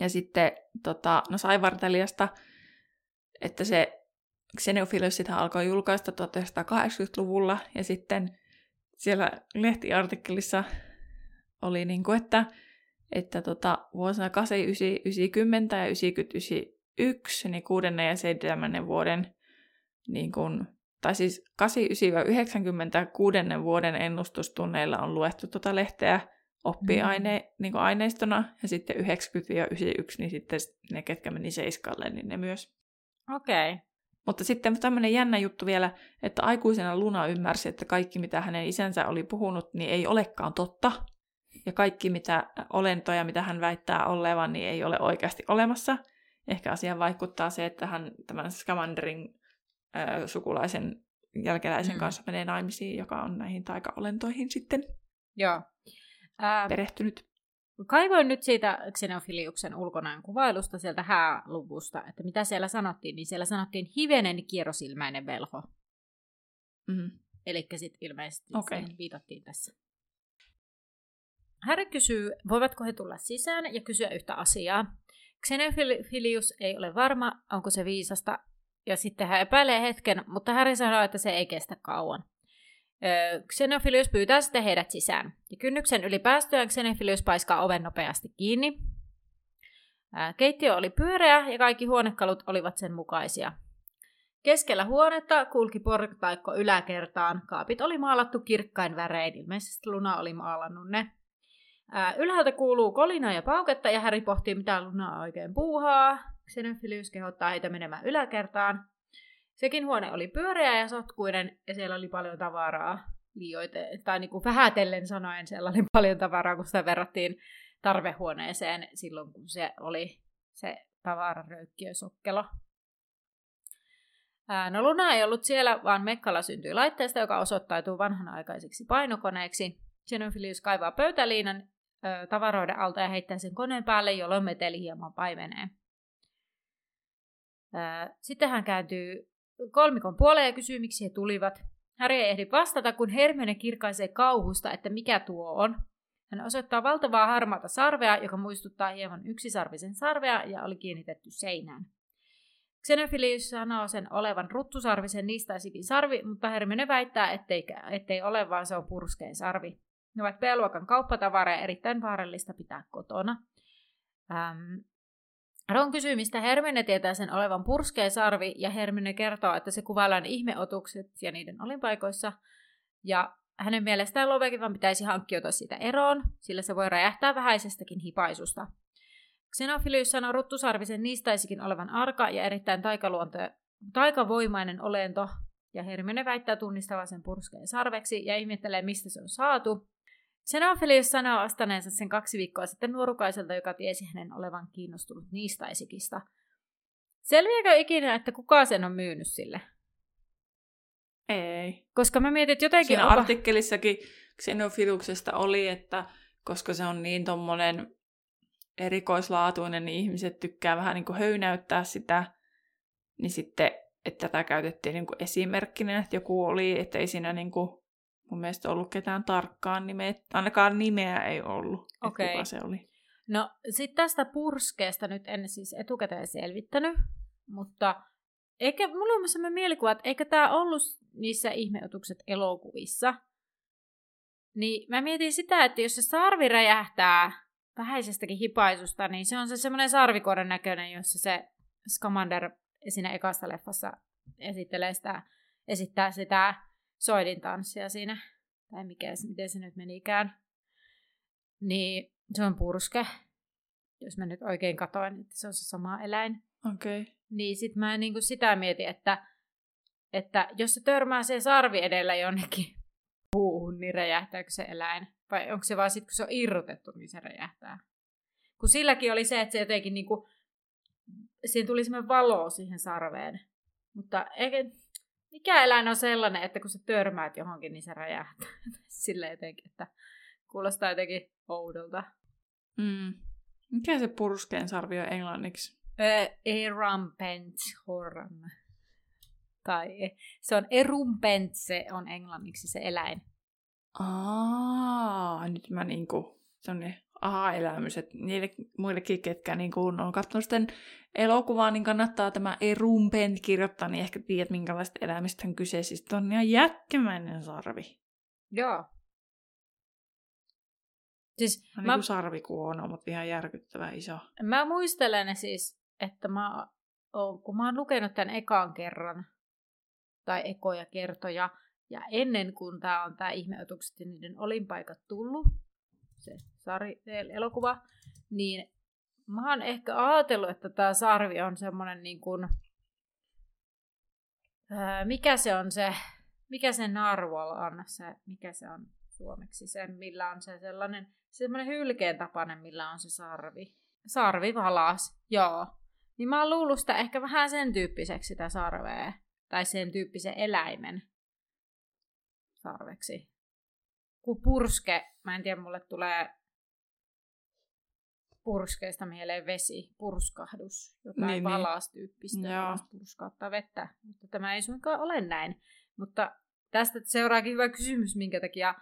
Ja sitten tota, no Saivartelijasta, että se Xenophilus sitä alkoi julkaista 1980-luvulla, ja sitten siellä lehtiartikkelissa oli niin kuin, että, että tota, vuosina 89, ja 1991, niin kuudennen ja seitsemännen vuoden niin kuin, tai siis 89-96 vuoden ennustustunneilla on luettu tuota lehteä oppiaine, mm. niin aineistona, ja sitten 90-91, niin sitten ne, ketkä meni seiskalle, niin ne myös. Okei. Okay. Mutta sitten tämmöinen jännä juttu vielä, että aikuisena Luna ymmärsi, että kaikki mitä hänen isänsä oli puhunut, niin ei olekaan totta. Ja kaikki mitä olentoja, mitä hän väittää olevan, niin ei ole oikeasti olemassa. Ehkä asiaan vaikuttaa se, että hän tämän Scamanderin sukulaisen jälkeläisen mm. kanssa menee naimisiin, joka on näihin taikaolentoihin sitten Joo. Ää, perehtynyt. Kaivoin nyt siitä Xenofiliuksen ulkonäön kuvailusta sieltä hääluvusta, että mitä siellä sanottiin, niin siellä sanottiin hivenen kierrosilmäinen velho. Mm. Eli sitten ilmeisesti okay. viitattiin tässä. Harry kysyy, voivatko he tulla sisään ja kysyä yhtä asiaa. Xenofilius ei ole varma, onko se viisasta ja sitten hän epäilee hetken, mutta Harry sanoo, että se ei kestä kauan. Xenophilius pyytää sitten heidät sisään. Ja kynnyksen yli päästyään Xenophilius paiskaa oven nopeasti kiinni. Keittiö oli pyöreä ja kaikki huonekalut olivat sen mukaisia. Keskellä huonetta kulki portaikko yläkertaan. Kaapit oli maalattu kirkkain värein, ilmeisesti Luna oli maalannut ne. ylhäältä kuuluu kolina ja pauketta ja Häri pohtii, mitä Luna oikein puuhaa. Xenophilius kehottaa heitä menemään yläkertaan. Sekin huone oli pyöreä ja sotkuinen ja siellä oli paljon tavaraa liioite, tai niin kuin vähätellen sanoen siellä oli paljon tavaraa, kun sitä verrattiin tarvehuoneeseen silloin, kun se oli se tavararöykkiösokkelo. No Luna ei ollut siellä, vaan Mekkala syntyi laitteesta, joka osoittautuu vanhanaikaiseksi painokoneeksi. Xenophilius kaivaa pöytäliinan ö, tavaroiden alta ja heittää sen koneen päälle, jolloin meteli hieman paimenee. Sitten hän kääntyy kolmikon puoleen ja kysyy, miksi he tulivat. Harry ei ehdi vastata, kun Hermione kirkaisee kauhusta, että mikä tuo on. Hän osoittaa valtavaa harmaata sarvea, joka muistuttaa hieman yksisarvisen sarvea ja oli kiinnitetty seinään. Xenophilius sanoo sen olevan ruttusarvisen niistaisikin sarvi, mutta Hermione väittää, ettei, ettei ole, vaan se on purskeen sarvi. Ne ovat B-luokan kauppatavaraa erittäin vaarallista pitää kotona. Ähm, Ron kysyy, mistä Hermione tietää sen olevan purskea sarvi, ja Hermione kertoo, että se kuvaillaan ihmeotukset ja niiden olinpaikoissa. Ja hänen mielestään Lovekivan pitäisi hankkiutua siitä eroon, sillä se voi räjähtää vähäisestäkin hipaisusta. Xenophilius sanoo ruttusarvisen niistäisikin olevan arka ja erittäin taikavoimainen olento, ja Hermione väittää tunnistavan sen purskeen sarveksi ja ihmettelee, mistä se on saatu. Xenophilius sanoo astaneensa sen kaksi viikkoa sitten nuorukaiselta, joka tiesi hänen olevan kiinnostunut niistaisikista. Selviääkö ikinä, että kuka sen on myynyt sille? Ei. Koska mä mietin, että jotenkin... Siinä onko... artikkelissakin Xenofiluksesta oli, että koska se on niin tommonen erikoislaatuinen, niin ihmiset tykkää vähän niin kuin höynäyttää sitä, niin sitten, että tätä käytettiin niin kuin esimerkkinä, että joku oli, että ei siinä niin kuin, mun mielestä ollut ketään tarkkaan nimeä, ainakaan nimeä ei ollut, Okei. että kuka se oli. No, sitten tästä purskeesta nyt en siis etukäteen selvittänyt, mutta eikä, mulla on sellainen mielikuva, että eikö tämä ollut niissä ihmeotukset elokuvissa. Niin mä mietin sitä, että jos se sarvi räjähtää vähäisestäkin hipaisusta, niin se on se semmoinen sarvikoiden näköinen, jossa se Scamander siinä ekassa leffassa esittelee sitä, esittää sitä soidin tanssia siinä, tai mikä, miten se nyt menikään. Niin se on purske, jos mä nyt oikein katoin, että se on se sama eläin. Okei. Okay. Niin sit mä niin sitä mietin, että, että jos se törmää se sarvi edellä jonnekin puuhun, niin räjähtääkö se eläin? Vai onko se vaan sitten, kun se on irrotettu, niin se räjähtää? Kun silläkin oli se, että se jotenkin niin kuin, siihen tuli semmoinen valo siihen sarveen. Mutta eikä, mikä eläin on sellainen, että kun sä törmäät johonkin, niin se räjähtää. Sille jotenkin, että kuulostaa jotenkin oudolta. Mm. Mikä se purskeen sarvi on englanniksi? Erampent horn. Tai se on erumpent, se on englanniksi se eläin. Aa, nyt mä niinku, se on ne aha-elämys, että niille muillekin, ketkä niinku on katsonut sitten elokuvaa, niin kannattaa tämä Erumpent kirjoittaa, niin ehkä tiedät, minkälaista eläimistä on kyse. Siis on ihan jätkämäinen sarvi. Joo. Siis On mä, niinku sarvikuono, mutta ihan järkyttävän iso. mä muistelen siis, että mä oon, kun mä oon lukenut tämän ekan kerran, tai ekoja kertoja, ja ennen kuin tämä on tämä ihmeotukset ja niiden olinpaikat tullut, se sari, se elokuva, niin mä oon ehkä ajatellut, että tämä sarvi on semmoinen niin kuin, ää, mikä se on se, mikä se narwhal on, se, mikä se on suomeksi, se millä on se sellainen, semmoinen hylkeen tapainen, millä on se sarvi. Sarvivalas, joo. Niin mä oon luullut sitä ehkä vähän sen tyyppiseksi sitä sarvea, tai sen tyyppisen eläimen sarveksi. Kun purske, mä en tiedä, mulle tulee purskeesta mieleen vesi, purskahdus, jotain Niin, niin, niin. valastyyppistä, Joo. niin. purskauttaa vettä, mutta tämä ei suinkaan ole näin. Mutta tästä seuraakin hyvä kysymys, minkä takia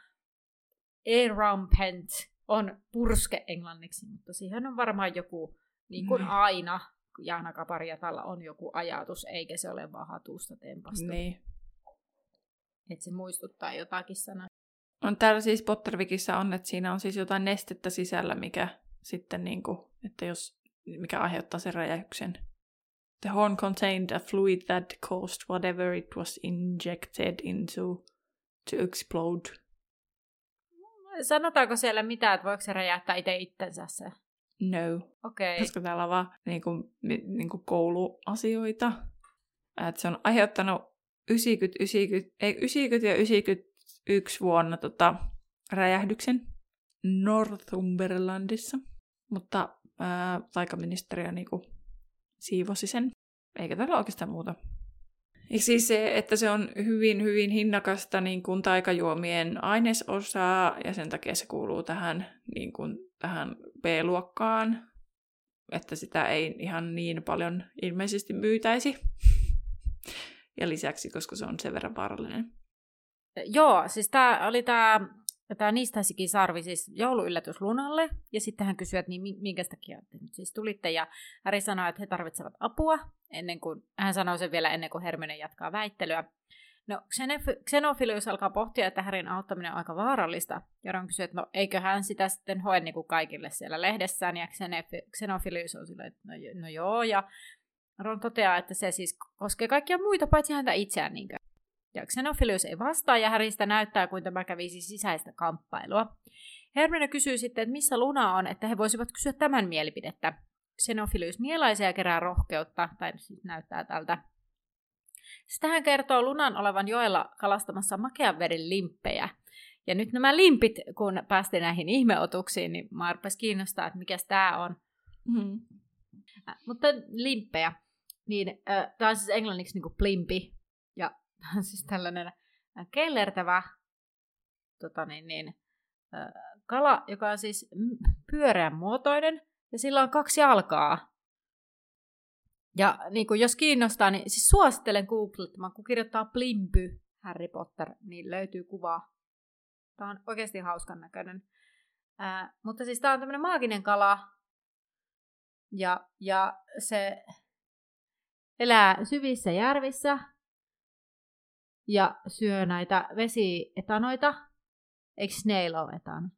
erampent on purske englanniksi, mutta siihen on varmaan joku, niin kuin Niin. aina, Jaana Kapariatalla on joku ajatus, eikä se ole vaan hatusta tempastu. Niin. Että se muistuttaa jotakin sanaa. On täällä siis Pottervikissä on, että siinä on siis jotain nestettä sisällä, mikä sitten niinku, että jos, mikä aiheuttaa sen räjähdyksen. The horn contained a fluid that caused whatever it was injected into to explode. Sanotaanko siellä mitään, että voiko se räjähtää itse itsensä se? No. Okei. Koska täällä on vaan niinku, mi- niinku kouluasioita. Että se on aiheuttanut 90, 90, ei, 90 ja 91 vuonna tota, räjähdyksen Northumberlandissa. Mutta ää, taikaministeriö niinku siivosi sen. Eikä täällä oikeastaan muuta. Ja siis se, että se on hyvin, hyvin hinnakasta niin kuin taikajuomien ainesosaa, ja sen takia se kuuluu tähän, niin kuin, tähän B-luokkaan, että sitä ei ihan niin paljon ilmeisesti myytäisi. Ja lisäksi, koska se on sen verran vaarallinen. Joo, siis tämä oli tämä Tämä niistäisikin sarvi siis jouluyllätys Lunalle, ja sitten hän kysyi, että niin mi- minkä takia te nyt siis tulitte, ja Harry sanoi, että he tarvitsevat apua, ennen kuin, hän sanoi sen vielä ennen kuin Hermione jatkaa väittelyä. No, Xenophilius alkaa pohtia, että Härin auttaminen on aika vaarallista. Ja Ron kysyy, että no eikö hän sitä sitten hoe niin kuin kaikille siellä lehdessään. Ja Xenophilius on silleen, että no, no joo. Ja Ron toteaa, että se siis koskee kaikkia muita paitsi häntä itseään. Niinkö? Ja Xenophilius ei vastaa ja Häristä näyttää, kuin tämä kävisi sisäistä kamppailua. Hermione kysyy sitten, että missä Luna on, että he voisivat kysyä tämän mielipidettä. Xenophilius nielaisee ja kerää rohkeutta, tai siis näyttää tältä. Sitten hän kertoo Lunan olevan joella kalastamassa makean veden limppejä. Ja nyt nämä limpit, kun päästiin näihin ihmeotuksiin, niin mä rupesi kiinnostaa, että mikä tämä on. Mm. Äh, mutta limppejä, niin äh, tämä on siis englanniksi niin kuin plimpi. Siis tällainen äh, kellertävä tota niin, niin, äh, kala, joka on siis pyöreän muotoinen, ja sillä on kaksi jalkaa. Ja niin kuin jos kiinnostaa, niin siis suosittelen googlettamaan, kun kirjoittaa Plimpy Harry Potter, niin löytyy kuva. Tämä on oikeasti hauskan näköinen. Ää, mutta siis tämä on tämmöinen maaginen kala, ja, ja se elää syvissä järvissä ja syö näitä vesietanoita. Eikö snail ole etana?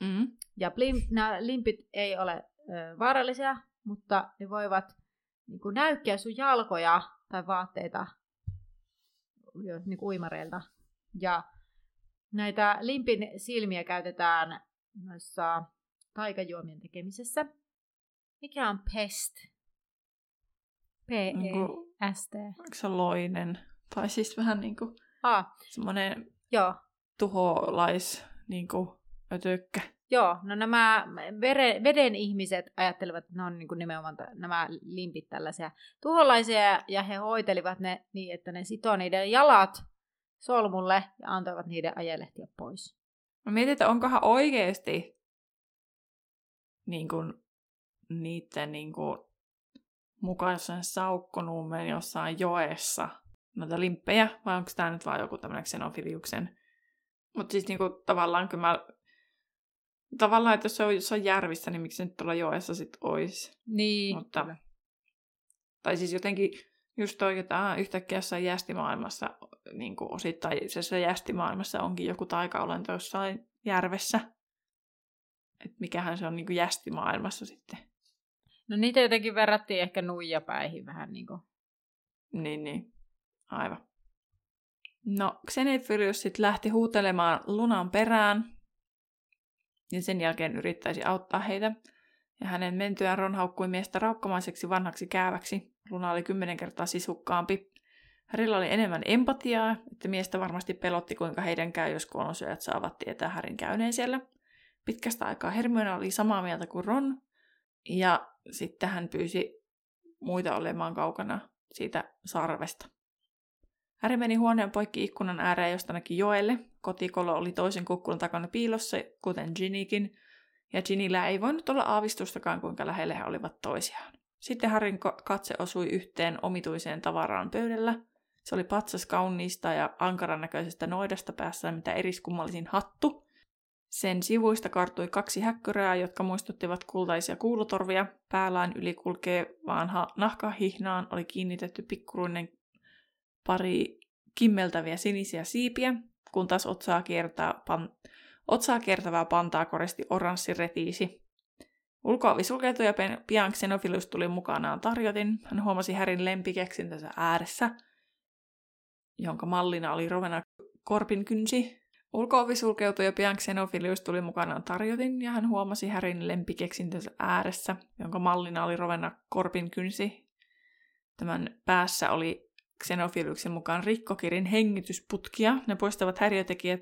Mm. Ja blimp, nämä limpit ei ole ö, vaarallisia, mutta ne voivat niin kuin näykkiä sun jalkoja tai vaatteita niin kuin uimareilta. Ja näitä limpin silmiä käytetään noissa taikajuomien tekemisessä. Mikä on pest? P-E-S-T. Onko se loinen? Tai siis vähän niin kuin ah. semmoinen Joo. tuholais niin kuin ötökkä. Joo, no nämä vere, veden ihmiset ajattelevat, että ne on niin kuin nimenomaan t- nämä limpit tällaisia tuholaisia, ja he hoitelivat ne niin, että ne sitoo niiden jalat solmulle ja antoivat niiden ajelehtia pois. Mä mietin, että onkohan oikeasti niin kuin, niiden niin kuin, mukaan jossain saukkonummeen jossain joessa noita limppejä, vai onko tämä nyt vaan joku tämmöinen xenofiliuksen. Mutta siis niin kuin, tavallaan kyllä mä tavallaan, että jos se on jossain järvissä, niin miksi se nyt tuolla joessa sitten olisi. Niin. Mutta, kyllä. tai siis jotenkin just toi, että ah, yhtäkkiä jossain jästimaailmassa, niin kuin osittain se jästimaailmassa onkin joku taikaolento jossain järvessä. Että mikähän se on niin kuin jästimaailmassa sitten. No niitä jotenkin verrattiin ehkä nuijapäihin vähän niin kuin. Niin, niin. Aivan. No, Xenefyrius sitten lähti huutelemaan lunan perään, niin sen jälkeen yrittäisi auttaa heitä. Ja hänen mentyään Ron haukkui miestä raukkamaiseksi vanhaksi kääväksi. Luna oli kymmenen kertaa sisukkaampi. Härillä oli enemmän empatiaa, että miestä varmasti pelotti, kuinka heidän käy, jos kuolonsyöjät saavat tietää Härin käyneen siellä. Pitkästä aikaa Hermione oli samaa mieltä kuin Ron, ja sitten hän pyysi muita olemaan kaukana siitä sarvesta. Häri meni huoneen poikki ikkunan ääreen, josta näki joelle. Kotikolo oli toisen kukkulun takana piilossa, kuten Ginnykin, ja Ginnyllä ei voinut olla aavistustakaan, kuinka lähelle he olivat toisiaan. Sitten Harin katse osui yhteen omituiseen tavaraan pöydällä. Se oli patsas kauniista ja ankaran näköisestä noidasta päässä, mitä eriskummallisin hattu. Sen sivuista kartui kaksi häkkyrää, jotka muistuttivat kultaisia kuulutorvia. Päällään yli kulkee vanha nahkahihnaan oli kiinnitetty pikkuruinen pari kimmeltäviä sinisiä siipiä, kun taas otsaa, kiertää pan, otsaa kiertävää pantaa koristi oranssi retiisi. Ulkoa sulkeutui ja pian Xenophilus tuli mukanaan tarjotin. Hän huomasi Härin lempikeksintänsä ääressä, jonka mallina oli Rovena korpin kynsi. Ulkoovi sulkeutui ja pian Xenophilius tuli mukanaan tarjotin, ja hän huomasi Härin lempikeksintänsä ääressä, jonka mallina oli Rovena korpin kynsi. Tämän päässä oli Xenophiluksen mukaan rikkokirin hengitysputkia. Ne poistavat häiriötekijät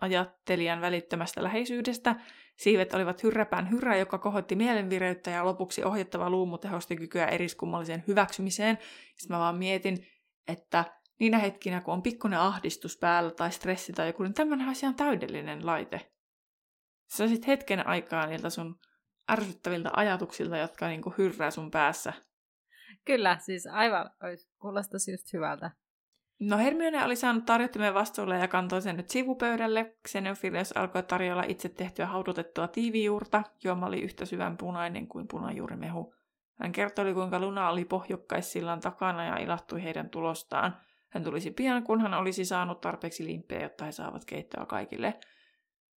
ajattelijan välittömästä läheisyydestä. Siivet olivat hyrräpään hyrrä, joka kohotti mielenvireyttä ja lopuksi ohjattava luumu tehosti kykyä eriskummalliseen hyväksymiseen. Sitten mä vaan mietin, että niinä hetkinä, kun on pikkuinen ahdistus päällä tai stressi tai joku, niin tämmöinen on ihan täydellinen laite. Sä sitten hetken aikaa niiltä sun ärsyttäviltä ajatuksilta, jotka niinku hyrrää sun päässä – Kyllä, siis aivan olisi, kuulostaisi just hyvältä. No Hermione oli saanut tarjottimen vastuulle ja kantoi sen nyt sivupöydälle. Xenophilius alkoi tarjolla itse tehtyä haudutettua tiivijuurta. Juoma oli yhtä syvän punainen kuin punajuurimehu. Hän kertoi, kuinka Luna oli pohjukkaisillan takana ja ilahtui heidän tulostaan. Hän tulisi pian, kun hän olisi saanut tarpeeksi limppejä, jotta he saavat keittoa kaikille.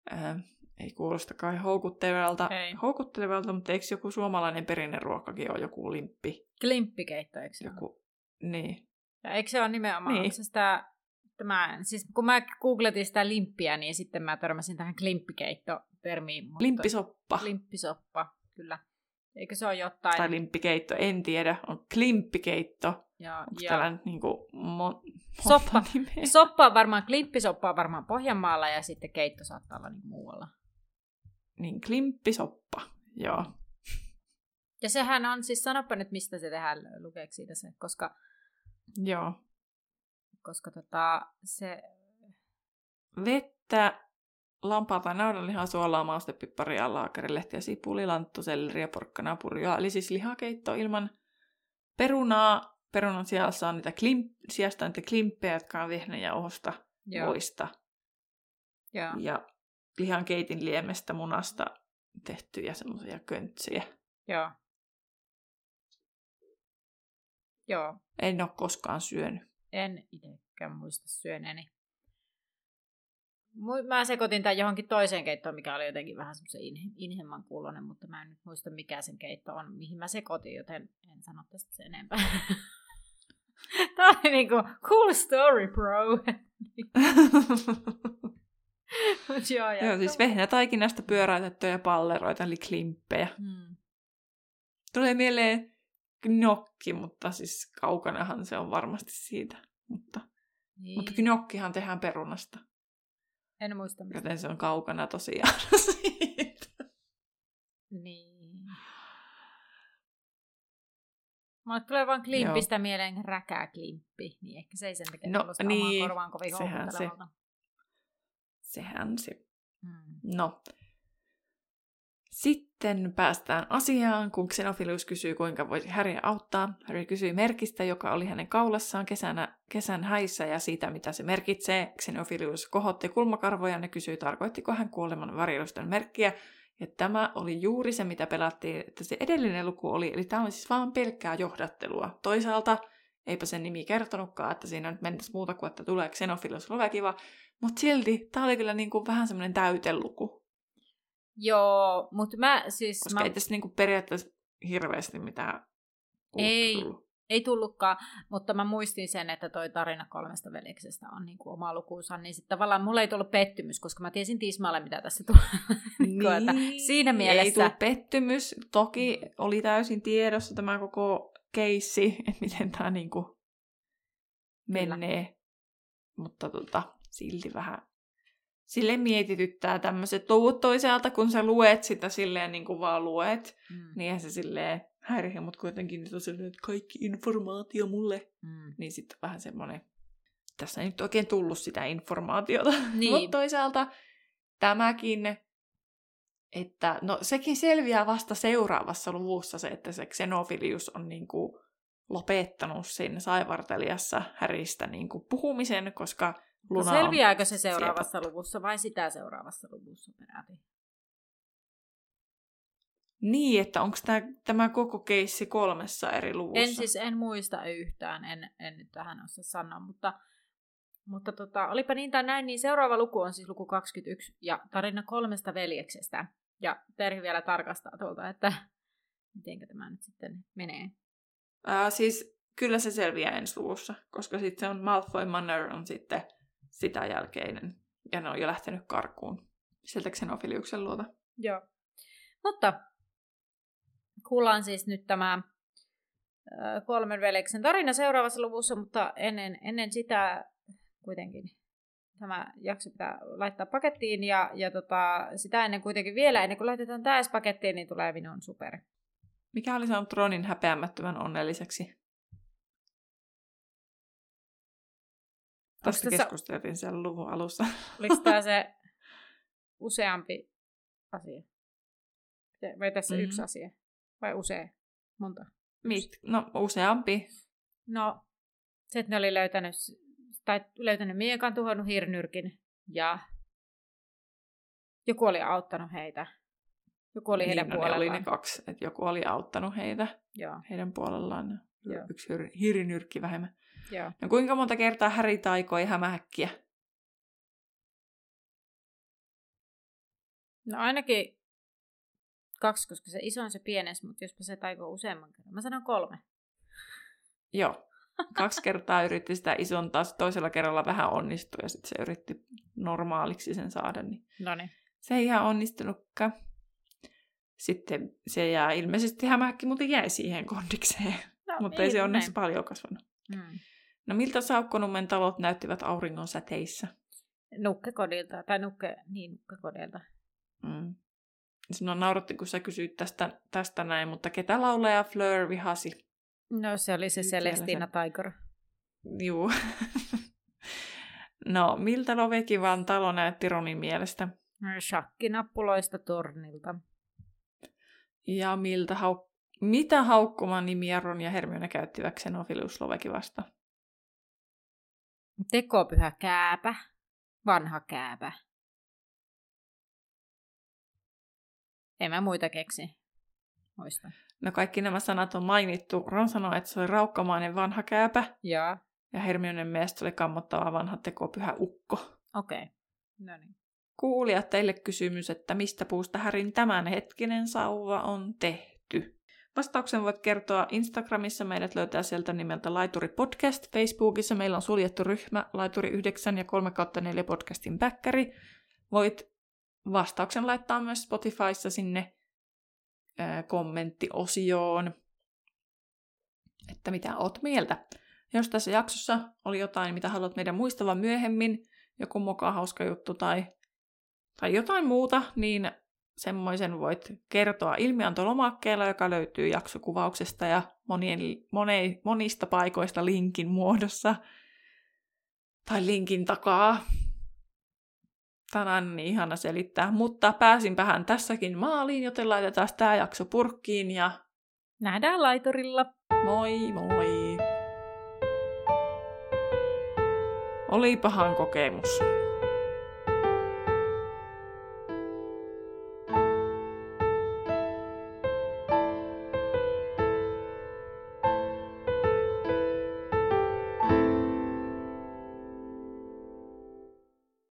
Ää, ei kuulosta kai houkuttelevalta, Ei. houkuttelevalta, mutta eikö joku suomalainen perinneruokkakin ole joku limppi? Klimppikeitto, eikö se ole? Joku, niin. Ja eikö se ole nimenomaan, Niin. niin. se sitä, tämä, siis kun mä googletin sitä limppiä, niin sitten mä törmäsin tähän klimppikeitto-termiin. mutta- Limppisoppa. Limppisoppa, kyllä. Eikö se ole jotain? Tai limppikeitto, en tiedä. On klimppikeitto. ja, Onko ja, täällä nyt niinku mon, Soppa. nimeä? Soppa on varmaan, klimppisoppa on varmaan Pohjanmaalla ja sitten keitto saattaa olla niin muualla. Niin, klimppisoppa. Joo. Ja sehän on, siis sanoppa nyt mistä se tehdään, lukeeko siitä se, koska, Joo. koska tota, se, Vettä, lampaa tai naudanlihaa, suolaa, maustepipparia, laakerilehtiä, sipuli, lanttu, selleriä, porkkanaa, purjoa. Eli siis lihakeitto ilman perunaa. Perunan sijassa on niitä, klimp, sijasta on niitä klimppejä, jotka on vehnäjauhosta, voista joo, ja lihan keitin liemestä munasta tehtyjä semmoisia köntsiä. joo, joo, En ole koskaan syönyt. en itsekään muista syöneeni. Mä sekoitin tämän johonkin toiseen keittoon, mikä oli jotenkin vähän semmoisen in- inhemman kuulonen, mutta mä en nyt muista mikä sen keitto on, mihin mä sekoitin, joten en sano tästä sen enempää. Tämä oli niinku cool story, bro. Mut joo, Joo, jatka. siis vehnätaikinasta pyöräytettyjä palleroita, eli klimppejä. Hmm. Tulee mieleen gnocchi, mutta siis kaukanahan se on varmasti siitä. Mutta, Niin. mutta gnocchihan tehdään perunasta, En muista mistä. joten se on kaukana tosiaan siitä. Niin. Mulle tulee vaan klimpistä mieleen räkäklimppi, niin ehkä se ei sen takia No, niin, korvaan kovin se. Se. Hmm. No. Sitten päästään asiaan, kun Xenophilus kysyy, kuinka voisi Harry auttaa. Harry kysyy merkistä, joka oli hänen kaulassaan kesänä, kesän häissä ja siitä, mitä se merkitsee. Xenophilus kohotti kulmakarvoja ja kysyi, tarkoittiko hän kuoleman varjelusten merkkiä. Ja tämä oli juuri se, mitä pelattiin, että se edellinen luku oli. Eli tämä on siis vaan pelkkää johdattelua. Toisaalta eipä sen nimi kertonutkaan, että siinä nyt mentäisi muuta kuin, että tulee Xenophilus Lovekiva. Mutta silti, tämä oli kyllä niinku vähän semmoinen täyteluku. Joo, mutta mä siis... Koska mä, ei tässä niinku periaatteessa hirveästi mitään Ei. tullut. Ei tullutkaan, mutta mä muistin sen, että toi tarina kolmesta veljeksestä on niin kuin oma lukuunsa, niin sitten tavallaan mulle ei tullut pettymys, koska mä tiesin tismalle, mitä tässä tulee. Niinku, että siinä Ei mielessä... tullut pettymys. Toki oli täysin tiedossa tämä koko keissi, että miten tämä niinku Kyllä. menee. Mutta tota, silti vähän sille mietityttää tämmöiset luvut toisaalta, kun sä luet sitä silleen niin kuin vaan luet, Mm, niin se silleen häiriä, mutta kuitenkin nyt on silleen, että kaikki informaatio mulle. mm. Niin sitten vähän semmoinen, tässä ei nyt oikein tullut sitä informaatiota. Niin. Mutta toisaalta tämäkin, että no sekin selviää vasta seuraavassa luvussa se, että se Xenophilius on niinku lopettanut siinä saivartelijassa Häristä niinku puhumisen, koska No Luna on selviääkö se seuraavassa luvussa vai sitä seuraavassa luvussa peräti? Niin, että onko tämä, tämä koko keissi kolmessa eri luvussa? En siis en muista yhtään, en, en nyt tähän osaa sanoa, mutta, mutta tota, olipa niin tai näin, niin seuraava luku on siis luku 21 ja tarina kolmesta veljeksestä. Ja Terhi vielä tarkastaa tuolta, että miten tämä nyt sitten menee. Ää, siis kyllä se selviää ensi luvussa, koska sitten se on Malfoy Manor on sitten sitä jälkeinen. Ja ne on jo lähtenyt karkuun sieltä Xenophiliuksen luota. Joo. Mutta kuullaan siis nyt tämä kolmen veljeksen tarina seuraavassa luvussa, mutta ennen, ennen sitä kuitenkin tämä jakso pitää laittaa pakettiin ja, ja tota, sitä ennen kuitenkin vielä, ennen kuin laitetaan tämä pakettiin, niin tulee minun super. Mikä oli saanut Ronin häpeämättömän onnelliseksi? Tästä tässä- keskusteltiin siellä luvun alussa. Oliko tämä se useampi asia? Vai tässä Mhm. yksi asia? Vai usea? Monta? Mit? No, useampi. No, se, että ne oli löytänyt, tai löytänyt miekan, tuhonnut hirnyrkin ja joku oli auttanut heitä. Joku oli heidän niin, no, ne puolellaan. oli ne kaksi, että joku oli auttanut heitä Joo. heidän puolellaan. Joo. Yksi hir- hirinyrkki vähemmän. Joo. No kuinka monta kertaa Häri taikoi hämähäkkiä? No ainakin kaksi, koska se iso on se pienes, mutta jospa se taikoo useamman kerran. Mä sanon kolme. Joo. Kaksi kertaa yritti sitä isontaa, sit toisella kerralla vähän onnistui ja sitten se yritti normaaliksi sen saada, niin No niin. se ei ihan onnistunutkaan. Sitten se jää ilmeisesti hämähäkki, mutta jäi siihen kondikseen. No, mutta ei se onneksi näin. paljon kasvanut. Mm. No miltä Saukkonummen talot näyttivät auringon säteissä? Nukkekodilta, tai nukke, niin nukkekodilta. Mm. Sinua nauratti, kun sä kysyit tästä, tästä näin, mutta ketä laulaja Fleur vihasi? No se oli se Celestina Tiger. Juu. no, miltä Lovekivan talo näytti Ronin mielestä? Shakkinappuloista tornilta. Ja miltä hau- mitä haukkuman nimiä Ron ja Hermione käyttivät Xenophilus Lovekivasta? Tekopyhä kääpä. Vanha kääpä. En mä muita keksi. Muista. No kaikki nämä sanat on mainittu. Ron sanoi, että se oli raukkamainen vanha kääpä, Joo. ja Hermionen mielestä se oli kammottava vanha tekopyhä ukko. Okei. Okay. No niin. Kuulijat, teille kysymys, että mistä puusta Härin tämänhetkinen sauva on tehty? Vastauksen voit kertoa Instagramissa, meidät löytää sieltä nimeltä Laituri Podcast. Facebookissa meillä on suljettu ryhmä Laituri 9 ja 3 4 podcastin backkari. Voit vastauksen laittaa myös Spotifyssa sinne kommenttiosioon, että mitä oot mieltä. Jos tässä jaksossa oli jotain, mitä haluat meidän muistavan myöhemmin, joku moka hauska juttu tai, tai jotain muuta, niin semmoisen voit kertoa ilmiantolomakkeella, joka löytyy jaksokuvauksesta ja monien, mone, monista paikoista linkin muodossa tai linkin takaa. Tänään on niin ihana selittää, mutta pääsinpähän tässäkin maaliin, joten laitetaan tämä jakso purkkiin ja Nähdään laiturilla. moi moi! Olipahan kokemus.